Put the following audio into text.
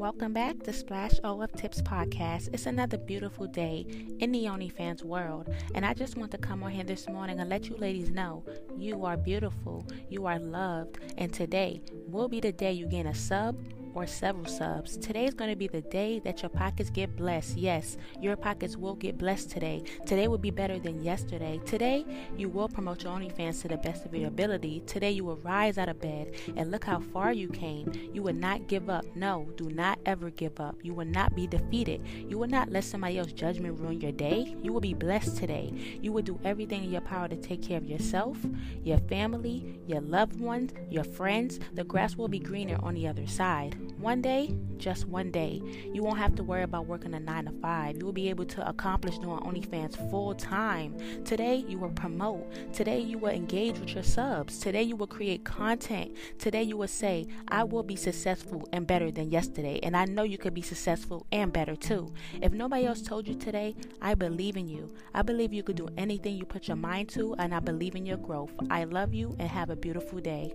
welcome back to Splash O of Tips podcast. It's another beautiful day in the OnlyFans world, and I just want to come on here this morning and let you ladies know you are beautiful, you are loved, and today will be the day you gain a sub or several subs. Today is going to be the day that your pockets get blessed. Yes, your pockets will get blessed today. Today will be better than yesterday. Today, you will promote your OnlyFans to the best of your ability. Today, you will rise out of bed and look how far you came. You will not give up. No, do not ever give up. You will not be defeated. You will not let somebody else's judgment ruin your day. You will be blessed today. You will do everything in your power to take care of yourself, your family, your loved ones, your friends. The grass will be greener on the other side. One day, just one day, you won't have to worry about working a 9 to 5. You will be able to accomplish doing OnlyFans full time. Today, you will promote. Today, you will engage with your subs. Today, you will create content. Today, you will say, I will be successful and better than yesterday. And I know you could be successful and better too. If nobody else told you today, I believe in you. I believe you could do anything you put your mind to, and I believe in your growth. I love you and have a beautiful day.